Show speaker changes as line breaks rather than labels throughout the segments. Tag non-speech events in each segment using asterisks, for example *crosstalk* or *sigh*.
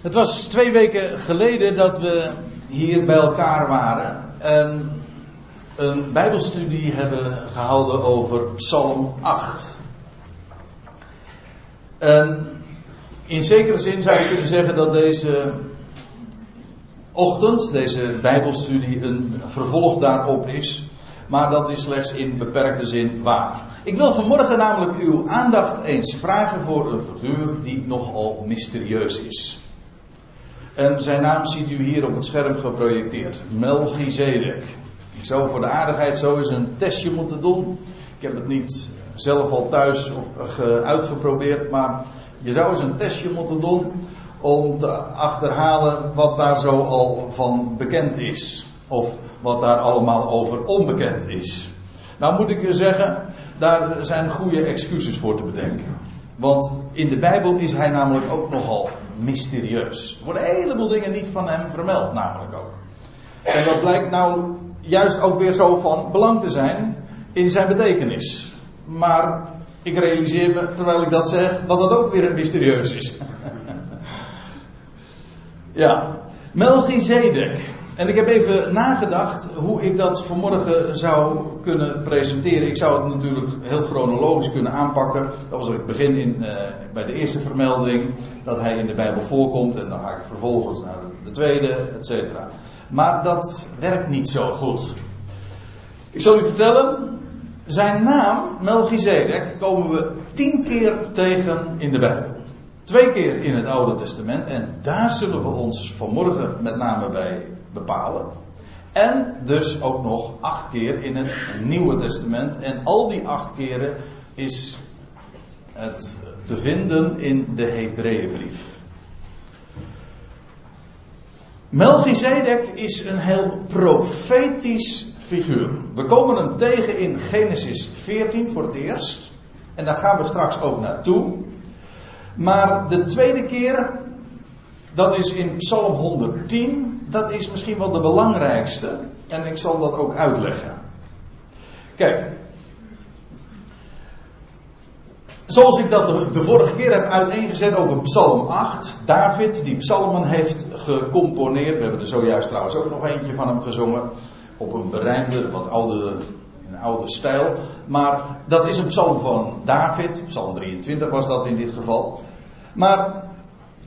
Het was twee weken geleden dat we hier bij elkaar waren en een Bijbelstudie hebben gehouden over Psalm 8. En in zekere zin zou je kunnen zeggen dat deze ochtend, deze Bijbelstudie, een vervolg daarop is. Maar dat is slechts in beperkte zin waar. Ik wil vanmorgen namelijk uw aandacht eens vragen voor een figuur die nogal mysterieus is. En zijn naam ziet u hier op het scherm geprojecteerd. Melchizedek. Ik zou voor de aardigheid zo eens een testje moeten doen. Ik heb het niet zelf al thuis of, uitgeprobeerd, maar je zou eens een testje moeten doen om te achterhalen wat daar zo al van bekend is. Of wat daar allemaal over onbekend is. Nou moet ik je zeggen, daar zijn goede excuses voor te bedenken. Want in de Bijbel is hij namelijk ook nogal mysterieus. Er worden een heleboel dingen niet van hem vermeld, namelijk ook. En dat blijkt nou juist ook weer zo van belang te zijn in zijn betekenis. Maar ik realiseer me, terwijl ik dat zeg, dat dat ook weer een mysterieus is. *laughs* ja, Melchizedek. En ik heb even nagedacht hoe ik dat vanmorgen zou kunnen presenteren. Ik zou het natuurlijk heel chronologisch kunnen aanpakken. Dat was het begin in, uh, bij de eerste vermelding, dat hij in de Bijbel voorkomt. En dan ga ik vervolgens naar de tweede, et cetera. Maar dat werkt niet zo goed. Ik zal u vertellen, zijn naam, Melchizedek, komen we tien keer tegen in de Bijbel. Twee keer in het Oude Testament en daar zullen we ons vanmorgen met name bij bepalen. En dus ook nog acht keer in het Nieuwe Testament. En al die acht keren is het te vinden in de Hebreeënbrief. Melchizedek is een heel profetisch figuur. We komen hem tegen in Genesis 14 voor het eerst. En daar gaan we straks ook naartoe. Maar de tweede keer, dat is in Psalm 110. Dat is misschien wel de belangrijkste. En ik zal dat ook uitleggen. Kijk. Zoals ik dat de, vorige keer heb uiteengezet over Psalm 8. David, die psalmen heeft gecomponeerd. We hebben er zojuist trouwens ook nog eentje van hem gezongen. Op een berijmde, wat oude, een oude stijl. Maar dat is een psalm van David. Psalm 23 was dat in dit geval. Maar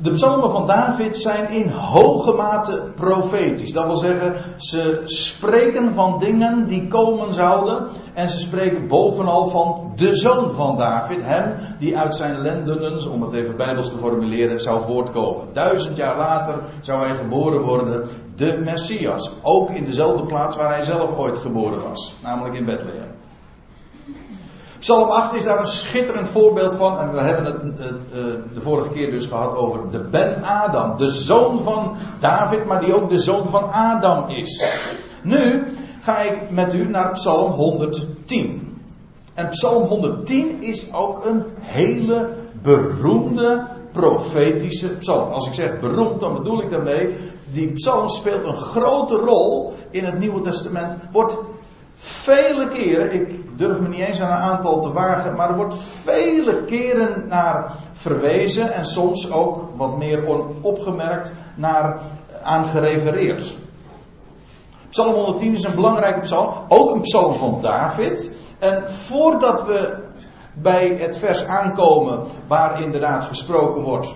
de psalmen van David zijn in hoge mate profetisch. Dat wil zeggen, ze spreken van dingen die komen zouden. En ze spreken bovenal van de zoon van David. Hem die uit zijn lendenen, om het even bijbels te formuleren, zou voortkomen. Duizend jaar later zou hij geboren worden, de Messias. Ook in dezelfde plaats waar hij zelf ooit geboren was. Namelijk in Bethlehem. Psalm 8 is daar een schitterend voorbeeld van. En we hebben het uh, de vorige keer dus gehad over de Ben Adam. De zoon van David, maar die ook de zoon van Adam is. Nu ga ik met u naar Psalm 110. En Psalm 110 is ook een hele beroemde profetische psalm. Als ik zeg beroemd, dan bedoel ik daarmee. Die psalm speelt een grote rol in het Nieuwe Testament. Wordt vele keren, ik durf me niet eens aan een aantal te wagen, maar er wordt vele keren naar verwezen en soms ook wat meer onopgemerkt naar aan gerefereerd. Psalm 110 is een belangrijke psalm, ook een psalm van David. En voordat we bij het vers aankomen waar inderdaad gesproken wordt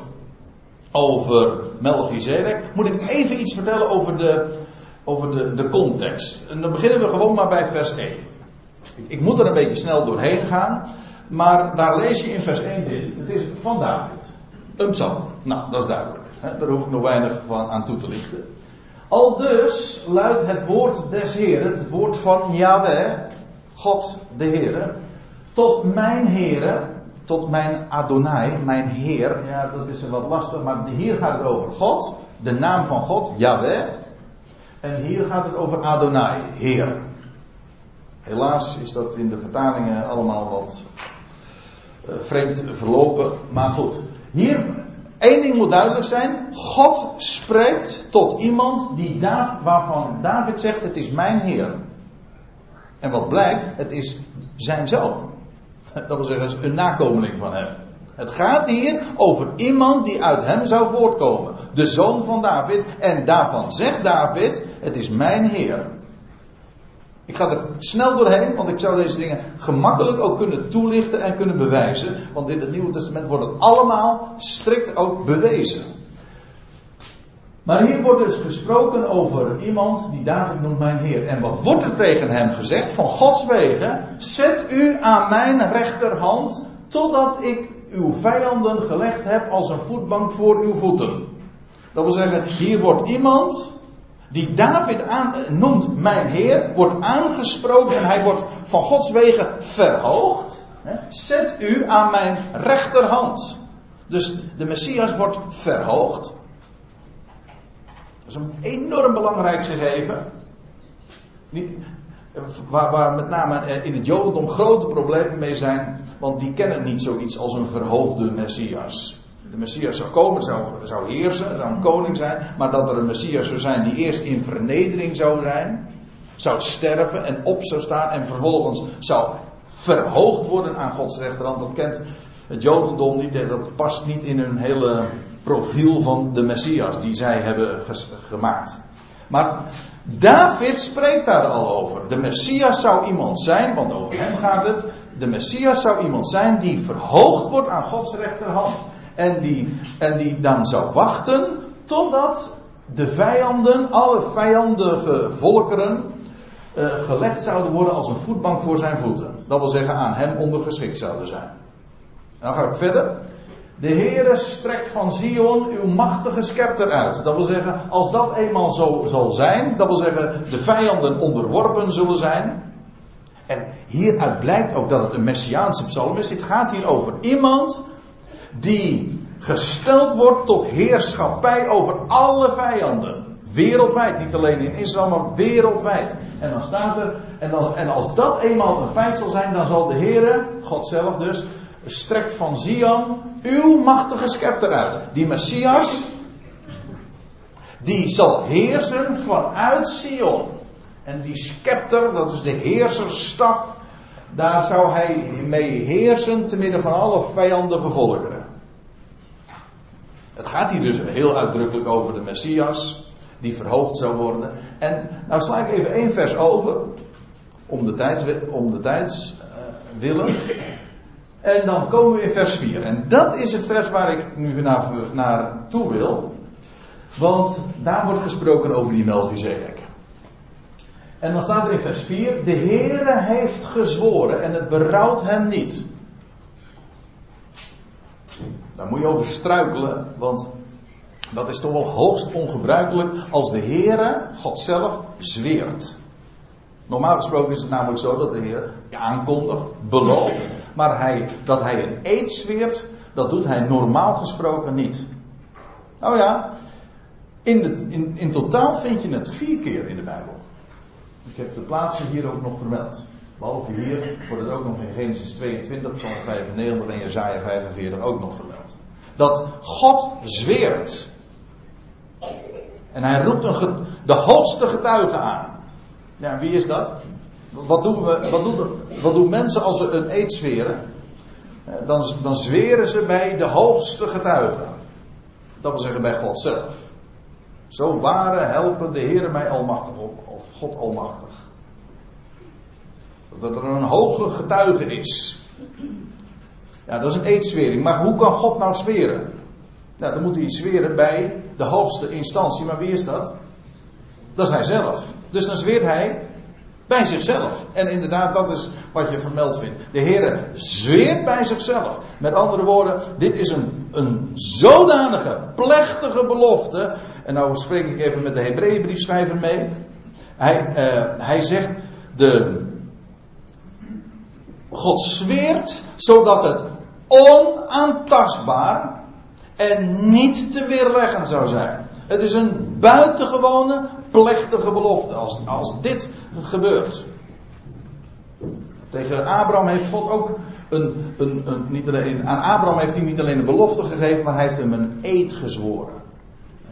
over Melchizedek, moet ik even iets vertellen over de over de, de context. En dan beginnen we gewoon maar bij vers 1. Ik moet er een beetje snel doorheen gaan, maar daar lees je in vers 1 dit. Het is van David. Een psalm. Nou, dat is duidelijk. Daar hoef ik nog weinig van aan toe te lichten. Al dus luidt het woord des Heren, het woord van Yahweh, God de Heere, tot mijn Heere, tot mijn Adonai, mijn Heer. Ja, dat is wat lastig, maar hier gaat het over God, de naam van God, Yahweh. En hier gaat het over Adonai, Heer. Helaas is dat in de vertalingen allemaal wat uh, vreemd verlopen, maar goed. Hier, één ding moet duidelijk zijn. God spreekt tot iemand die waarvan David zegt, het is mijn Heer. En wat blijkt, het is zijn zoon. *laughs* Dat wil zeggen, een nakomeling van hem. Het gaat hier over iemand die uit hem zou voortkomen. De zoon van David. En daarvan zegt David: Het is mijn Heer. Ik ga er snel doorheen, want ik zou deze dingen gemakkelijk ook kunnen toelichten en kunnen bewijzen. Want in het Nieuwe Testament wordt het allemaal strikt ook bewezen. Maar hier wordt dus gesproken over iemand die David noemt mijn Heer. En wat wordt er tegen hem gezegd? Van Gods wegen, zet u aan mijn rechterhand, totdat ik uw vijanden gelegd heb als een voetbank voor uw voeten. Dat wil zeggen, hier wordt iemand die David noemt mijn Heer, wordt aangesproken en hij wordt van Gods wegen verhoogd. Zet u aan mijn rechterhand. Dus de Messias wordt verhoogd. Dat is een enorm belangrijk gegeven. Waar, waar, met name in het Jodendom grote problemen mee zijn, want die kennen niet zoiets als een verhoogde Messias de Messias zou komen, zou, zou heersen, zou een koning zijn, maar dat er een Messias zou zijn die eerst in vernedering zou zijn, zou sterven en op zou staan en vervolgens zou verhoogd worden aan Gods rechterhand. Dat kent het Jodendom niet, dat past niet in hun hele profiel van de Messias die zij hebben gemaakt. Maar David spreekt daar al over. De Messias zou iemand zijn, want over hem gaat het. De Messias zou iemand zijn die verhoogd wordt aan Gods rechterhand. En die, en die dan zou wachten totdat de vijanden, alle vijandige volkeren, uh, gelegd zouden worden als een voetbank voor zijn voeten. Dat wil zeggen aan hem ondergeschikt zouden zijn. Dan ga ik verder. De Heere strekt van Zion uw machtige scepter uit. Dat wil zeggen, als dat eenmaal zo zal zijn, dat wil zeggen, de vijanden onderworpen zullen zijn. En hieruit blijkt ook dat het een messiaanse psalm is. Dit gaat hier over iemand die gesteld wordt tot heerschappij over alle vijanden. Wereldwijd, niet alleen in Israël, maar wereldwijd. En dan staat er, en als dat eenmaal een feit zal zijn, dan zal de Heere, God zelf dus, strekt van Zion uw machtige scepter uit. Die Messias, die zal heersen vanuit Sion. En die scepter, dat is de heerserstaf, daar zou hij mee heersen te midden van alle vijandige volkeren. Het gaat hier dus heel uitdrukkelijk over de Messias, die verhoogd zou worden. En nou sla ik even één vers over, om de tijd, om de tijd uh, willen. En dan komen we in vers 4. En dat is het vers waar ik nu naar, naartoe wil. Want daar wordt gesproken over die Melchizedek. En dan staat er in vers 4: De Heere heeft gezworen en het berouwt hem niet. Daar moet je over struikelen, want dat is toch wel hoogst ongebruikelijk als de Heere, God zelf, zweert. Normaal gesproken is het namelijk zo dat de Heer aankondigt, belooft, maar hij, dat hij een eed zweert, dat doet hij normaal gesproken niet. Nou ja, in, de, in, in totaal vind je het vier keer in de Bijbel. Ik heb de plaatsen hier ook nog vermeld. Behalve hier wordt het ook nog in Genesis 22, Psalm 95 en Jezaja 45 ook nog vermeld. Dat God zweert. En hij roept de hoogste getuige aan. Ja, wie is dat? Wat doen, we, wat wat doen mensen als ze een eed zweren? Dan, dan zweren ze bij de hoogste getuige. Dat wil zeggen bij God zelf. Zo waren helpen de Heer mij almachtig op, of God almachtig. Dat er een hoge getuige is. Ja, dat is een eedswering. Maar hoe kan God nou zweren? Nou, dan moet hij zweren bij de hoogste instantie. Maar wie is dat? Dat is hij zelf. Dus dan zweert hij bij zichzelf. En inderdaad, dat is wat je vermeld vindt. De Heer zweert bij zichzelf. Met andere woorden, dit is een, een zodanige, plechtige belofte. En nou spreek ik even met de Hebreeënbriefschrijver mee. Hij, uh, hij zegt, de, God zweert zodat het onaantastbaar en niet te weerleggen zou zijn. Het is een buitengewone, plechtige belofte als, als dit gebeurt. Tegen Abraham heeft God ook een, een, een, niet alleen, aan Abraham heeft hij niet alleen een belofte gegeven, maar hij heeft hem een eed gezworen.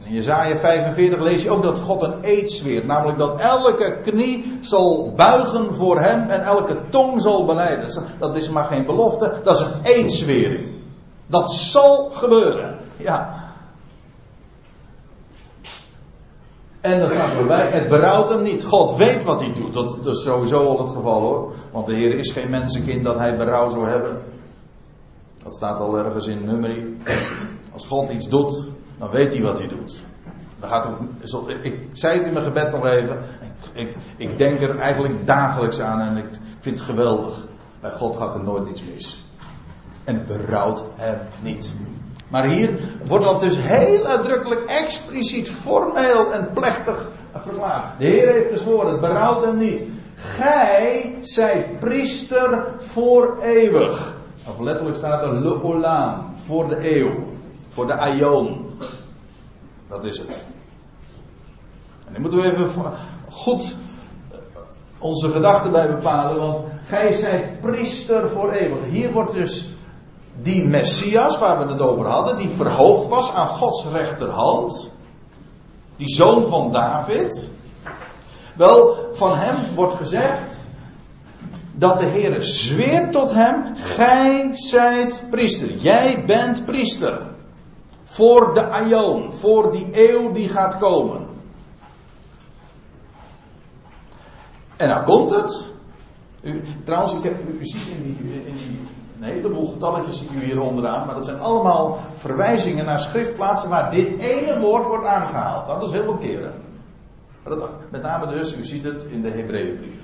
In Jezaja 45 lees je ook dat God een eed zweert. Namelijk dat elke knie zal buigen voor hem en elke tong zal beleiden. Dat is maar geen belofte, dat is een eedzwering. Dat zal gebeuren. Ja. En dan staat erbij, het berouwt hem niet. God weet wat hij doet. Dat, dat, is sowieso al het geval hoor. Want de Heer is geen mensenkind dat hij berouw zou hebben. Dat staat al ergens in nummerie. Als God iets doet, dan weet hij wat hij doet. Dan gaat ik zei het in mijn gebed nog even. Ik, ik denk er eigenlijk dagelijks aan en ik vind het geweldig. Bij God gaat er nooit iets mis. En berouwt hem niet. Maar hier wordt dat dus heel uitdrukkelijk, expliciet, formeel en plechtig verklaard. De Heer heeft gezworen, het berouwt hem niet. Gij zijt priester voor eeuwig. Of letterlijk staat er le olam, voor de eeuw, voor de aion. Dat is het. En dan moeten we even goed eh, onze gedachten bij bepalen, want gij zijt priester voor eeuwig. Hier wordt dus die Messias, waar we het over hadden, die verhoogd was aan Gods rechterhand, die zoon van David, wel, van hem wordt gezegd dat de Heer zweert tot hem, gij zijt priester, jij bent priester. Voor de Aion, voor die eeuw die gaat komen. En nou komt het. Trouwens, ik heb, u, ziet in die, in die een heleboel getalletjes zie u hier onderaan, maar dat zijn allemaal verwijzingen naar schriftplaatsen waar dit ene woord wordt aangehaald. Dat is heel wat keren. Dat, met name dus, u ziet het in de Hebreeënbrief.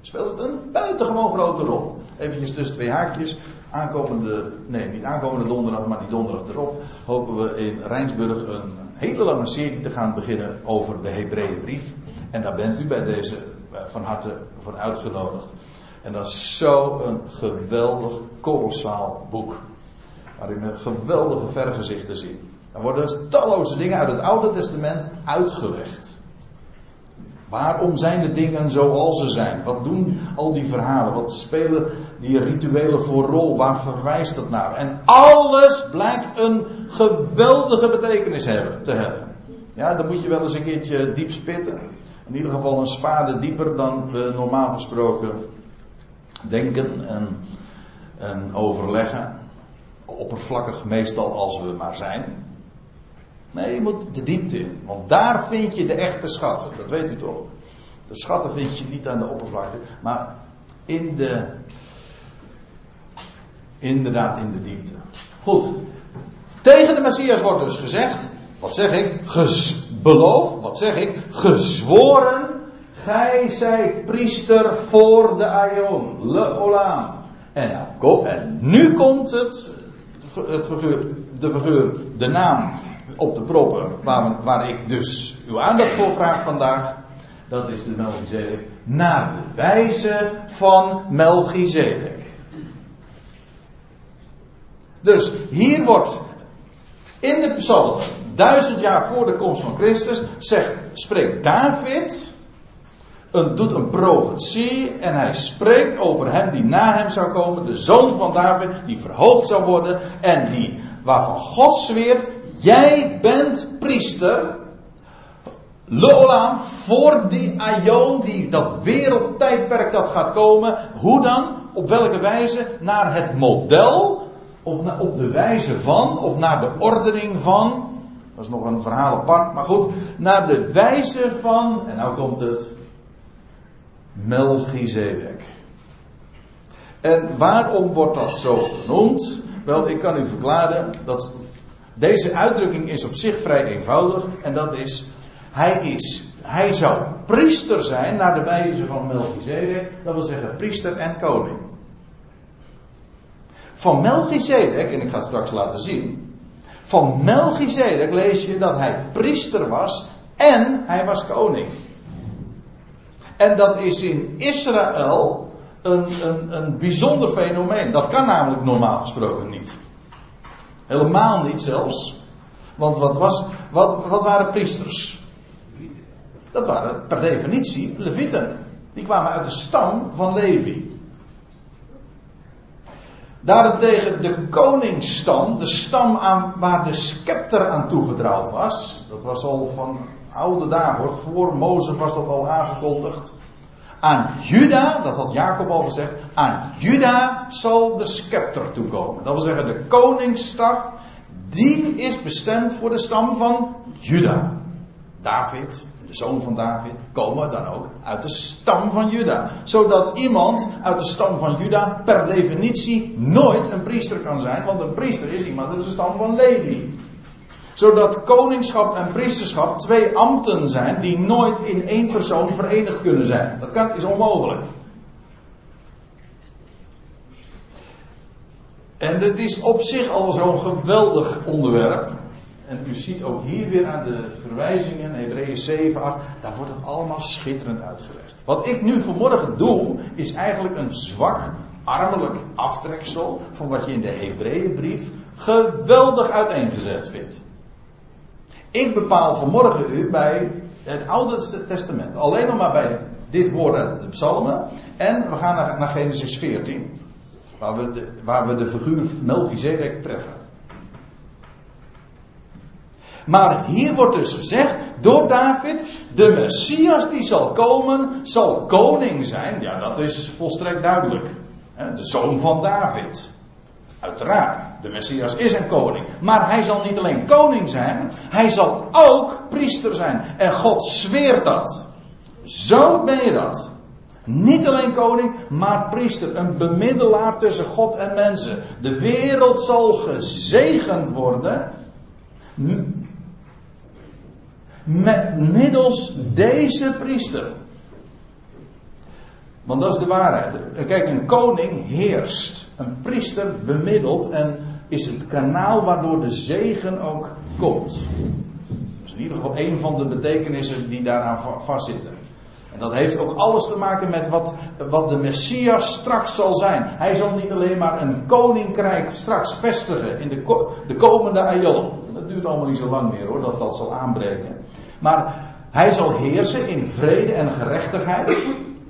Speelt het een buitengewoon grote rol. Eventjes tussen twee haakjes. Aankomende, nee, niet aankomende donderdag, maar die donderdag erop, hopen we in Rijnsburg een hele lange serie te gaan beginnen over de Hebreeënbrief. En daar bent u bij deze eh, van harte voor uitgenodigd. En dat is zo'n geweldig, kolossaal boek. Waarin we geweldige vergezichten zien. Er worden talloze dingen uit het Oude Testament uitgelegd. Waarom zijn de dingen zoals ze zijn? Wat doen al die verhalen? Wat spelen die rituelen voor rol? Waar verwijst dat naar? En alles blijkt een geweldige betekenis te hebben. Ja, dan moet je wel eens een keertje diep spitten. In ieder geval een spade dieper dan we normaal gesproken denken en, en overleggen. Oppervlakkig meestal als we maar zijn. Nee, je moet de diepte in. Want daar vind je de echte schatten. Dat weet u toch? De schatten vind je niet aan de oppervlakte. Maar in de. Inderdaad in de diepte. Goed. Tegen de Messias wordt dus gezegd. Wat zeg ik? Ges, beloof. Wat zeg ik? Gezworen Gij zijt priester voor de Aion, le Olam. En, en nu komt het, het figuur, de figuur, de naam op de proppen, waar, waar ik dus uw aandacht voor vraag vandaag. Dat is de Melchizedek. Naar de wijze van Melchizedek. Dus hier wordt in de psalm, duizend jaar voor de komst van Christus, zegt, spreekt David een, doet een profetie en hij spreekt over hem die na hem zou komen, de zoon van David, die verhoogd zou worden en die, waarvan God zweert, jij bent priester, Leolam, voor die Aion, die, dat wereldtijdperk dat gaat komen, hoe dan? Op welke wijze? Naar het model, of op de wijze van, of naar de ordening van, dat is nog een verhaal apart, maar goed, naar de wijze van, en nou komt het, Melchizedek. En waarom wordt dat zo genoemd? Wel, ik kan u verklaren dat deze uitdrukking is op zich vrij eenvoudig. En dat is, hij is, hij zou priester zijn naar de wijze van Melchizedek. Dat wil zeggen priester en koning. Van Melchizedek, en ik ga het straks laten zien. Van Melchizedek lees je dat hij priester was en hij was koning. En dat is in Israël een, een, een bijzonder fenomeen. Dat kan namelijk normaal gesproken niet. Helemaal niet zelfs. Want wat, was, wat, wat waren priesters? Dat waren per definitie levieten. Die kwamen uit de stam van Levi. Daarentegen de koningsstam, de stam aan, waar de scepter aan toevertrouwd was. Dat was al van oude dagen. Voor Mozes was dat al aangekondigd. Aan Juda, dat had Jacob al gezegd, aan Juda zal de scepter toekomen. Dat wil zeggen, de koningsstaf, die is bestemd voor de stam van Juda. David, de zoon van David, komen dan ook uit de stam van Juda. Zodat iemand uit de stam van Juda per definitie nooit een priester kan zijn, want een priester is iemand uit de stam van Levi zodat koningschap en priesterschap twee ambten zijn die nooit in één persoon verenigd kunnen zijn. Dat kan, is onmogelijk. En het is op zich al zo'n geweldig onderwerp. En u ziet ook hier weer aan de verwijzingen, Hebreeën 7, 8, daar wordt het allemaal schitterend uitgelegd. Wat ik nu vanmorgen doe, is eigenlijk een zwak, armelijk aftreksel van wat je in de Hebreeënbrief geweldig uiteengezet vindt. Ik bepaal vanmorgen u bij het Oude Testament. Alleen nog maar bij dit woord uit de psalmen. En we gaan naar, Genesis 14. Waar we, de, waar we de figuur Melchizedek treffen. Maar hier wordt dus gezegd door David, de Messias die zal komen, zal koning zijn. Ja, dat is volstrekt duidelijk. De zoon van David. Uiteraard, de Messias is een koning. Maar hij zal niet alleen koning zijn, hij zal ook priester zijn. En God zweert dat. Zo ben je dat. Niet alleen koning, maar priester. Een bemiddelaar tussen God en mensen. De wereld zal gezegend worden. Middels deze priester. Want dat is de waarheid. Kijk, een koning heerst. Een priester bemiddelt en is het kanaal waardoor de zegen ook komt. Dat is in ieder geval een van de betekenissen die daaraan vastzitten. En dat heeft ook alles te maken met wat, wat de Messias straks zal zijn. Hij zal niet alleen maar een koninkrijk straks vestigen in de, de komende aion. Dat duurt allemaal niet zo lang meer hoor, dat dat zal aanbreken. Maar hij zal heersen in vrede en gerechtigheid.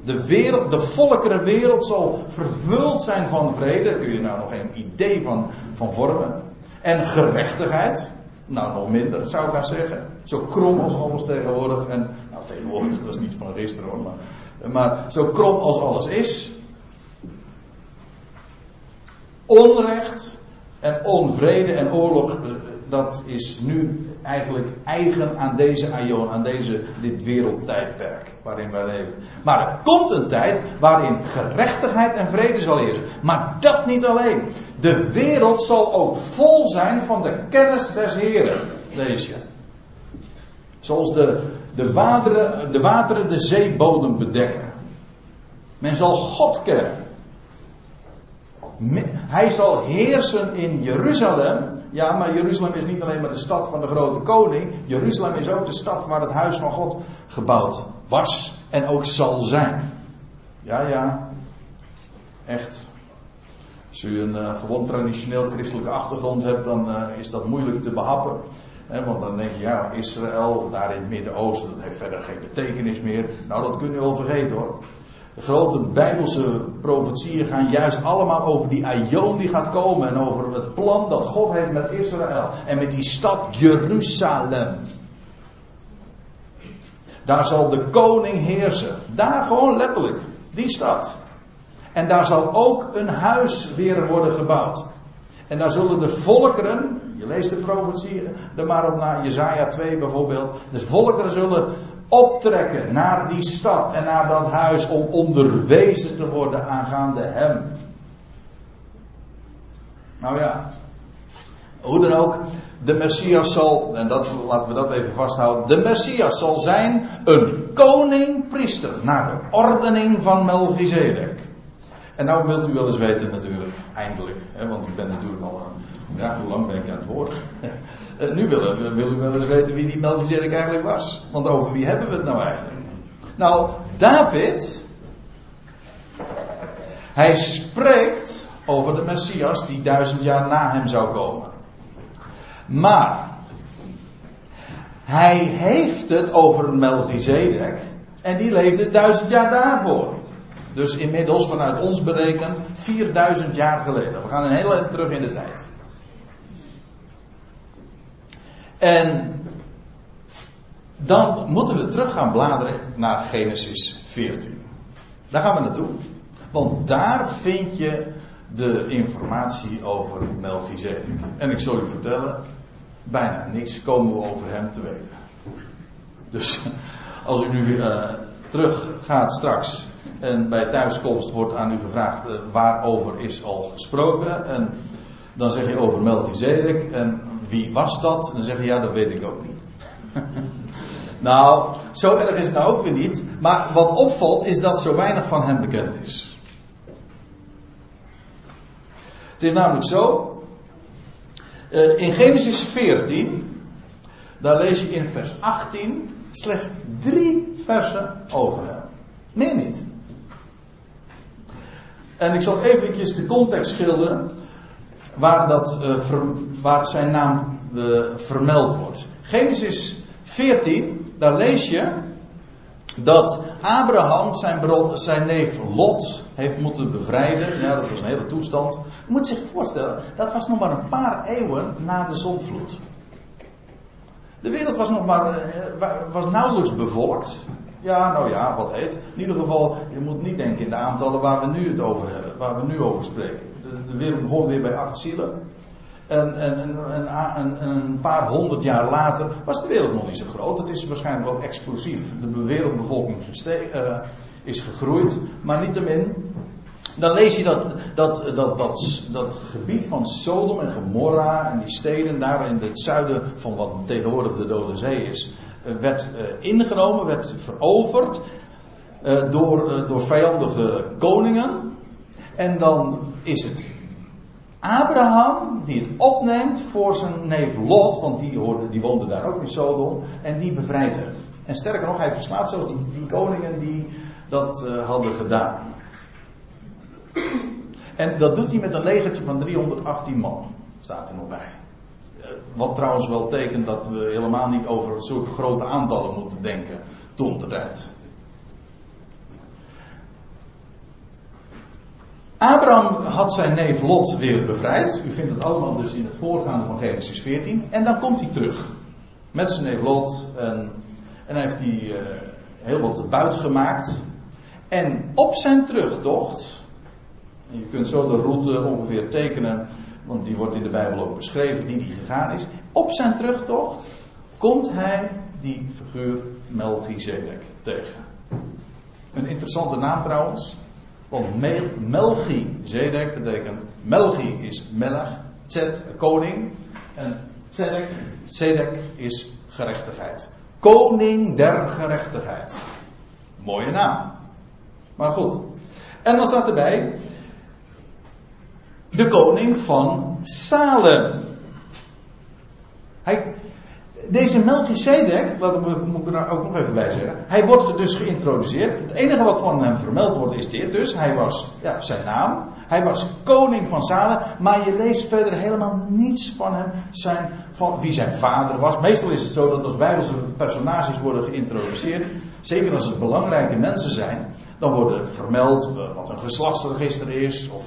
De, wereld, de volkerenwereld zal vervuld zijn van vrede. Kun je nou nog geen idee van, van vormen. En gerechtigheid. Nou, nog minder zou ik maar zeggen. Zo krom als alles tegenwoordig. En, nou, tegenwoordig, dat is niet van gisteren hoor. Maar, maar zo krom als alles is. Onrecht en onvrede en oorlog dat is nu eigenlijk eigen aan deze aion, aan deze, dit wereldtijdperk waarin wij leven. Maar er komt een tijd waarin gerechtigheid en vrede zal heersen. Maar dat niet alleen. De wereld zal ook vol zijn van de kennis des Heren, lees je. Zoals de, de, wateren, de wateren de zeebodem bedekken. Men zal God kennen. Hij zal heersen in Jeruzalem ja, maar Jeruzalem is niet alleen maar de stad van de grote koning. Jeruzalem is ook de stad waar het huis van God gebouwd was en ook zal zijn. Ja, ja. Echt. Als u een uh, gewoon traditioneel christelijke achtergrond hebt, dan uh, is dat moeilijk te behappen. want dan denk je, ja, Israël, daar in het Midden-Oosten, dat heeft verder geen betekenis meer. Nou, dat kunt u wel vergeten hoor. Grote bijbelse profetieën gaan juist allemaal over die Aion die gaat komen. En over het plan dat God heeft met Israël. En met die stad Jeruzalem. Daar zal de koning heersen. Daar gewoon letterlijk. Die stad. En daar zal ook een huis weer worden gebouwd. En daar zullen de volkeren, je leest de profetie er maar op naar Jezaja 2 bijvoorbeeld. De volkeren zullen optrekken naar die stad en naar dat huis om onderwezen te worden aangaande hem. Nou ja, hoe dan ook, de Messias zal, en dat, laten we dat even vasthouden, de Messias zal zijn een koning-priester naar de ordening van Melchizedek. En nou wilt u wel eens weten natuurlijk, eindelijk, hè, want ik ben natuurlijk al, ja, hoe lang ben ik aan het woord? *laughs* Eh, nu wil, wil u wel eens weten wie die Melchizedek eigenlijk was. Want over wie hebben we het nou eigenlijk? Nou, David, hij spreekt over de Messias die duizend jaar na hem zou komen. Maar, hij heeft het over Melchizedek en die leefde duizend jaar daarvoor. Dus inmiddels vanuit ons berekend 4000 jaar geleden. We gaan een hele terug in de tijd. En dan moeten we terug gaan bladeren naar Genesis 14. Daar gaan we naartoe. Want daar vind je de informatie over Melchizedek. En ik zal u vertellen, bijna niks komen we over hem te weten. Dus als u nu uh, terug gaat straks en bij thuiskomst wordt aan u gevraagd uh, waarover is al gesproken en dan zeg je over Melchizedek en wie was dat? Dan zeg je ja, dat weet ik ook niet. *laughs* nou, zo erg is het nou ook weer niet. Maar wat opvalt is dat zo weinig van hem bekend is. Het is namelijk zo. Uh, in Genesis 14, daar lees je in vers 18 slechts drie versen over hem. Meer niet. En ik zal eventjes de context schilderen waar, dat, ver, waar zijn naam uh, vermeld wordt. Genesis 14, daar lees je dat Abraham zijn, zijn neef Lot heeft moeten bevrijden. Ja, dat was een hele toestand. Je moet zich voorstellen, dat was nog maar een paar eeuwen na de zondvloed. De wereld was nog maar, eh, was nauwelijks bevolkt. Ja, nou ja, wat heet. In ieder geval, je moet niet denken in de aantallen waar we nu het over hebben, waar we nu over spreken. De, de wereld begon weer bij acht zielen. En, en, en, en, een paar honderd jaar later was de wereld nog niet zo groot. Het is waarschijnlijk wel explosief. De wereldbevolking uh, is gegroeid. Maar niettemin, dan lees je dat, dat, dat, dat, dat gebied van Sodom en Gomorra en die steden daar in het zuiden van wat tegenwoordig de Dode Zee is, eh, werd uh, ingenomen, werd veroverd uh, door, door vijandige koningen. En dan is het Abraham die het opneemt voor zijn neef Lot, want die, hoorde, die woonde daar ook in Sodom, en die bevrijdt hem. En sterker nog, hij verslaat zelfs die, die koningen die dat hadden gedaan. En dat doet hij met een legertje van 318 man, staat er nog bij. Uh, wat trouwens wel tekent dat we helemaal niet over zulke grote aantallen moeten denken toen de tijd. Abraham had zijn neef Lot weer bevrijd. U vindt het allemaal dus in het voorgaande van Genesis 14. En dan komt hij terug. Met zijn neef Lot. En, en hij heeft hij uh, heel wat buiten gemaakt. En op zijn terugtocht. En je kunt zo de route ongeveer tekenen. Want die wordt in de Bijbel ook beschreven. Die die gegaan is. Op zijn terugtocht komt hij die figuur Melchizedek tegen. Een interessante naam trouwens. Want Melchi Zedek betekent, Melchi is Melech, koning. En Zedek, Zedek is gerechtigheid. Koning der gerechtigheid. Mooie naam. Maar goed. En dan staat erbij, de koning van Salem. Hij, deze Melchizedek, laat moet ik er ook nog even bij zeggen. Hij wordt dus geïntroduceerd. Het enige wat van hem vermeld wordt is dit dus. Hij was, ja, zijn naam. Hij was koning van Salem. Maar je leest verder helemaal niets van hem. Zijn, van wie zijn vader was. Meestal is het zo dat als bijbelse personages worden geïntroduceerd. Zeker als het belangrijke mensen zijn. Dan worden vermeld wat een geslachtsregister is. Of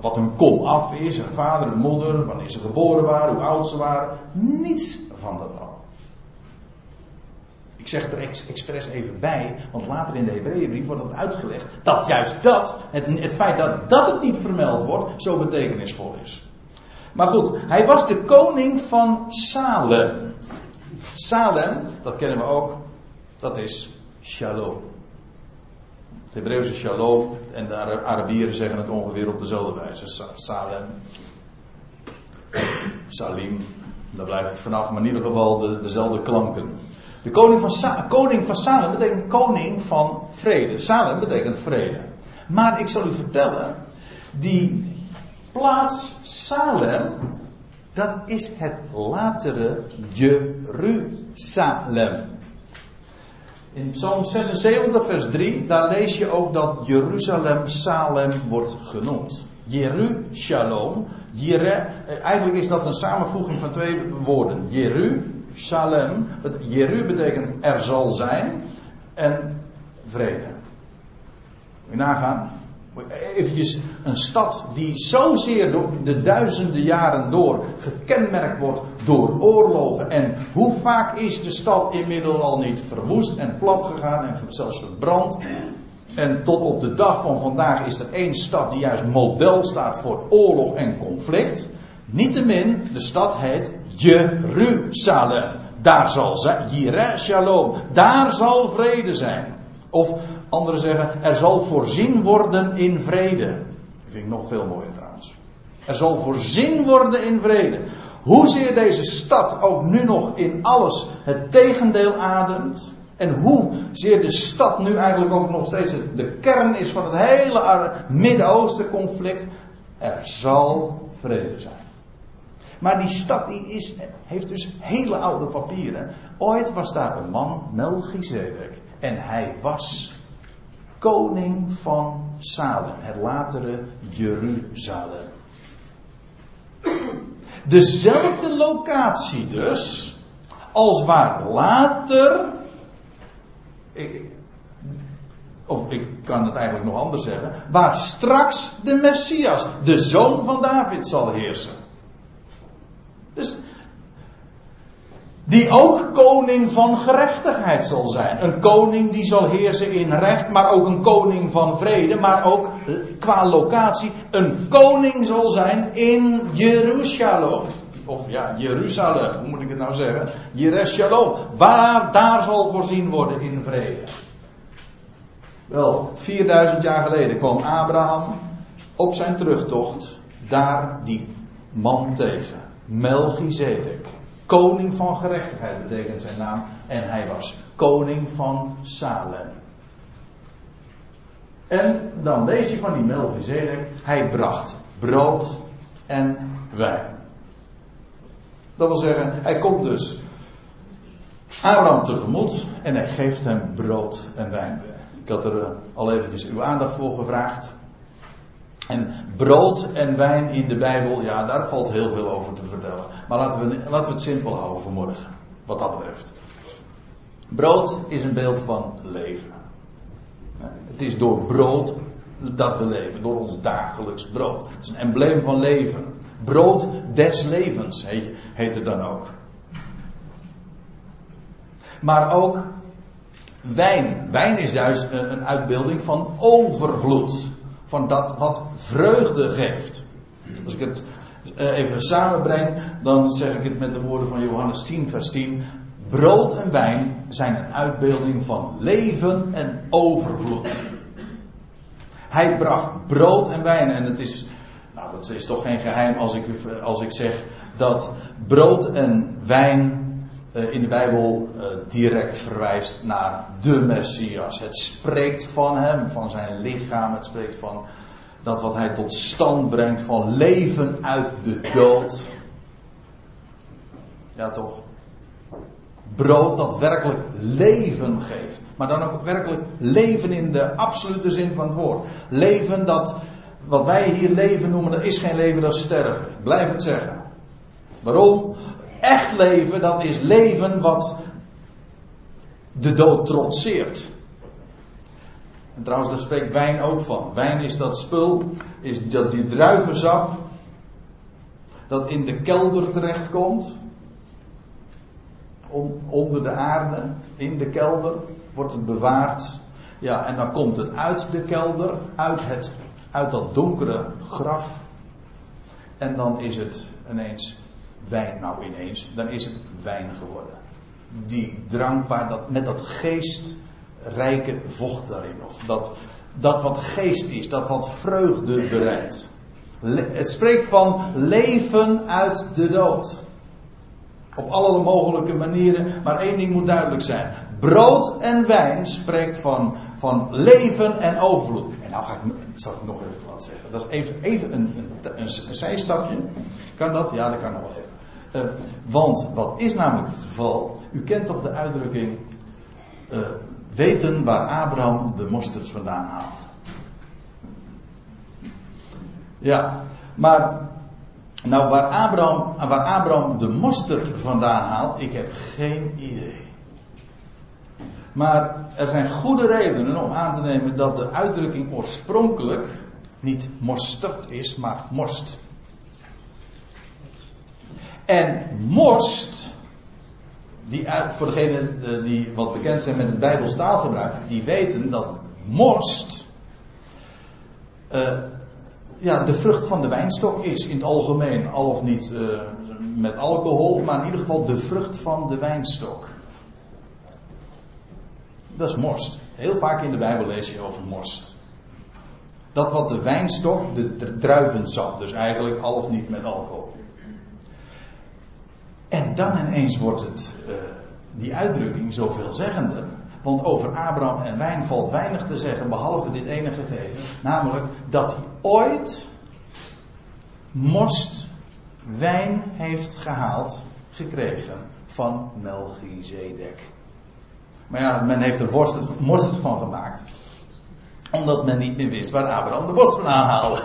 wat hun kom af is, hun vader, hun moeder, wanneer ze geboren waren, hoe oud ze waren. Niets van dat al. Ik zeg er ex expres even bij, want later in de Hebreeënbrief wordt dat uitgelegd. Dat juist dat, het, het feit dat dat het niet vermeld wordt, zo betekenisvol is. Maar goed, hij was de koning van Salem. Salem, dat kennen we ook, dat is Shalom. Het Hebreeuwse shalom en de Arabieren zeggen het ongeveer op dezelfde wijze. Salem. Salim. Daar blijf ik vanaf, maar in ieder geval de, dezelfde klanken. De koning van, koning van Salem betekent koning van vrede. Salem betekent vrede. Maar ik zal u vertellen, die plaats Salem, dat is het latere Jeruzalem. In Psalm 76, vers 3, daar lees je ook dat Jeruzalem Salem wordt genoemd. Jeru, Shalom. Eigenlijk is dat een samenvoeging van twee woorden. Jeru, Shalem. Jeru betekent er zal zijn. En vrede. Moet je nagaan. Eventjes een stad die zozeer door de duizenden jaren door gekenmerkt wordt door oorlogen. En hoe vaak is de stad inmiddels al niet verwoest en plat gegaan en zelfs verbrand. En tot op de dag van vandaag is er één stad die juist model staat voor oorlog en conflict. Niettemin, de stad heet Jeruzalem. Daar zal zijn, Shalom, daar zal vrede zijn. Of anderen zeggen, er zal voorzien worden in vrede. Dat vind ik nog veel mooier trouwens. Er zal voorzien worden in vrede. Hoezeer deze stad ook nu nog in alles het tegendeel ademt. En hoezeer de stad nu eigenlijk ook nog steeds de kern is van het hele Midden-Oosten conflict. Er zal vrede zijn. Maar die stad die is, heeft dus hele oude papieren. Ooit was daar een man, Melchizedek. En hij was koning van Salem, het latere Jeruzalem. Dezelfde locatie dus, als waar later, ik, of ik kan het eigenlijk nog anders zeggen, waar straks de Messias, de zoon van David, zal heersen. Dus die ook koning van gerechtigheid zal zijn. Een koning die zal heersen in recht, maar ook een koning van vrede, maar ook qua locatie een koning zal zijn in Jeruzalem. Of ja, Jeruzalem, hoe moet ik het nou zeggen? Jeruzalem, waar daar zal voorzien worden in vrede. Wel, 4000 jaar geleden kwam Abraham op zijn terugtocht daar die man tegen. Melchizedek. Koning van gerechtigheid betekent zijn naam. En hij was koning van Salem. En dan lees je van die Melchizedek. Hij bracht brood en wijn. Dat wil zeggen, hij komt dus Abraham tegemoet en hij geeft hem brood en wijn. Ik had er eh, al eventjes uw aandacht voor gevraagd. En brood en wijn in de Bijbel, ja, daar valt heel veel over te vertellen. Maar laten we, laten we het simpel houden vanmorgen, wat dat betreft. Brood is een beeld van leven. Het is door brood dat we leven, door ons dagelijks brood. Het is een embleem van leven. Brood des levens heet het dan ook. Maar ook wijn. Wijn is juist een uitbeelding van overvloed van dat wat vreugde geeft. Als ik het eh, even samenbreng, dan zeg ik het met de woorden van Johannes 10, vers 10. Brood en wijn zijn een uitbeelding van leven en overvloed. Hij bracht brood en wijn en het is, nou dat is toch geen geheim als ik, als ik zeg dat brood en wijn in de Bijbel eh, direct verwijst naar de Messias. Het spreekt van hem, van zijn lichaam. Het spreekt van dat wat hij tot stand brengt, van leven uit de dood. Ja, toch? Brood dat werkelijk leven geeft. Maar dan ook werkelijk leven in de absolute zin van het woord. Leven dat, wat wij hier leven noemen, dat is geen leven, dat is sterven. Blijf het zeggen. Waarom? Echt leven, dat is leven wat de dood trotseert. En trouwens, daar spreekt wijn ook van. Wijn is dat spul, is dat die druivensap, dat in de kelder terechtkomt. onder de aarde, in de kelder, wordt het bewaard. Ja, en dan komt het uit de kelder, uit, het, uit dat donkere graf. En dan is het ineens wijn nou ineens, dan is het wijn geworden. Die drank waar dat, met dat geestrijke vocht daarin. Of dat, dat wat geest is, dat wat vreugde bereidt. Het spreekt van leven uit de dood. Op alle mogelijke manieren, maar één ding moet duidelijk zijn. Brood en wijn spreekt van, van leven en overvloed. En nou ga ik, zal ik nog even wat zeggen. Dat is even, even een, een, een, een zijstapje. Kan dat? Ja, dat kan nog wel even. Uh, want wat is namelijk het geval? U kent toch de uitdrukking uh, weten waar Abraham de mosterd vandaan haalt. Ja, maar nou waar Abraham, waar Abraham de mosterd vandaan haalt, ik heb geen idee. Maar er zijn goede redenen om aan te nemen dat de uitdrukking oorspronkelijk niet mosterd is, maar morst. En most, die, voor degenen eh, die wat bekend zijn met het Bijbels taalgebruik, die weten dat most uh, ja, de vrucht van de wijnstok is in het algemeen, al of niet uh, met alcohol, maar in ieder geval de vrucht van de wijnstok. Dat is morst. Heel vaak in de Bijbel lees je over morst. Dat wat de wijnstok, de druivensap, dus eigenlijk al of niet met alcohol. En dan ineens wordt het, uh, die uitdrukking zoveelzeggender. Want over Abraham en wijn valt weinig te zeggen, behalve dit ene gegeven. Namelijk dat hij ooit most wijn heeft gehaald, gekregen van Melchizedek. Maar ja, men heeft er worst van gemaakt. Omdat men niet meer wist waar Abraham de borst van aanhaalde.